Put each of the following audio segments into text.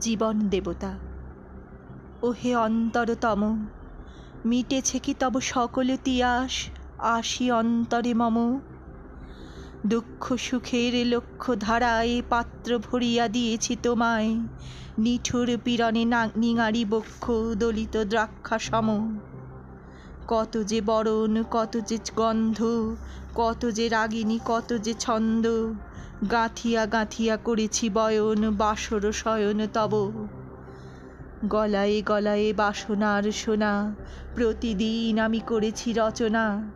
জীবন দেবতা। ওহে অন্তরতম, মিটেছে কি তব সকলে তিয়াস আসি অন্তরে মম? দুঃখ সুখের লক্ষ্য ধারায় পাত্র ভরিয়া দিয়েছি তোমায়, নিঠুর পীড়নে নিঙারি বক্ষ দলিত দ্রাক্ষা সম কত যে বরণ, কত যে গন্ধ, কত যে রাগিনী, কত যে ছন্দ। গাঁথিয়া গাঁথিয়া করেছি বয়ন, বাসর শয়ন তব। গলায় গলায় বাসনার সোনা, প্রতিদিন আমি করেছি রচনা।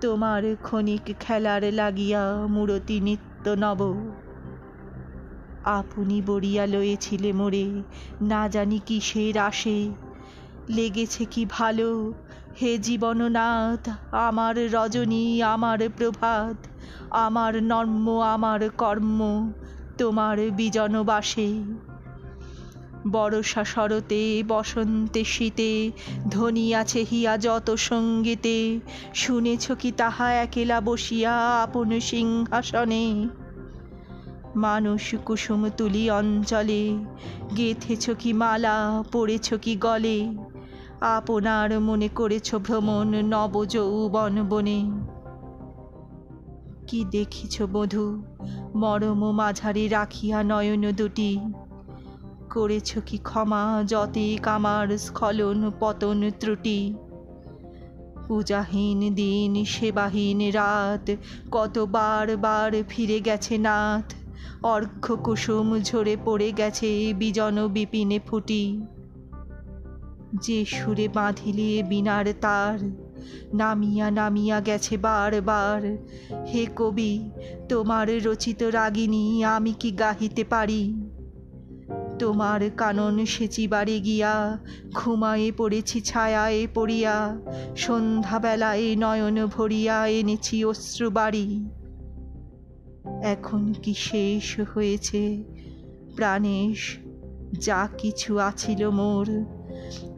তোমার ক্ষণিক খেলার লাগিয়া মূরতি নিত্য নব। আপনি বরিয়া লয়েছিলে মোরে, না জানি কিসের আসে। লেগেছে কি ভালো? হে জীবননাথ, আমার রজনী, আমার প্রভাত, আমার নর্ম, আমার কর্ম, তোমার বিজনবাসে। বরষা শরতে, বসন্তে শীতে ধ্বনি আছে হিয়া যত সঙ্গীতে, শুনেছ কি তাহা একেলা বসিয়া আপন সিংহাসনে? মানুষ কুসুম তুলি অঞ্চলে, গেথেছ কি মালা, পড়েছ কি গলে? আপনার মনে করেছ ভ্রমণ নব যৌবন বনে? কি দেখিছ বধূ, মরম মাঝারি রাখিয়া নয়ন দুটি? করেছ কি ক্ষমা যতে কামার স্খলন পতন ত্রুটি? পূজাহীন দিন সেবাহীন রাত কত বার বার ফিরে গেছে নাথ? অর্ঘ্য কুসুম ঝরে পড়ে গেছে বিজন বিপিনে ফুটি? যে সুরে বাঁধিলে বিনার তার, নামিয়া নামিয়া গেছে বারবার। হে কবি, তোমার রচিত রাগিনী আমি কি গাহিতে পারি? তোমার কানন সেচিবারে গিয়া, ঘুমায়ে পড়েছি ছায়ায় পড়িয়া, সন্ধ্যাবেলায় নয়ন ভরিয়া এনেছি অশ্রু বাড়ি এখন কি শেষ হয়েছে? প্রাণেশ, যা কিছু আছিল মোর।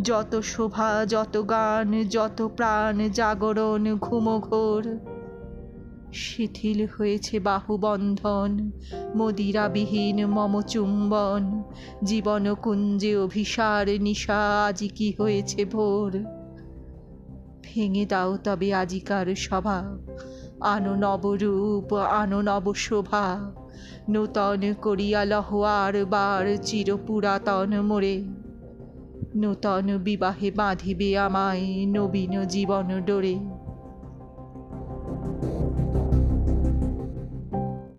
যত শোভা, যত গান, যত প্রাণ জাগরণ ঘুমঘোর। শিথিল হয়েছে বাহুবন্ধন, মদিরাবিহীন মম চুম্বন জীবন কুঞ্জে অভিসার নিশা, আজি কি হয়েছে ভোর? ভেঙে দাও তবে আজিকার সভা আনো নবরূপ, আনো নব শোভা নূতন করিয়া লহোয়ার বার চির পুরাতন মোরে। নূতন বিবাহে বাঁধিবে আমায় নবীন জীবন ডোরে।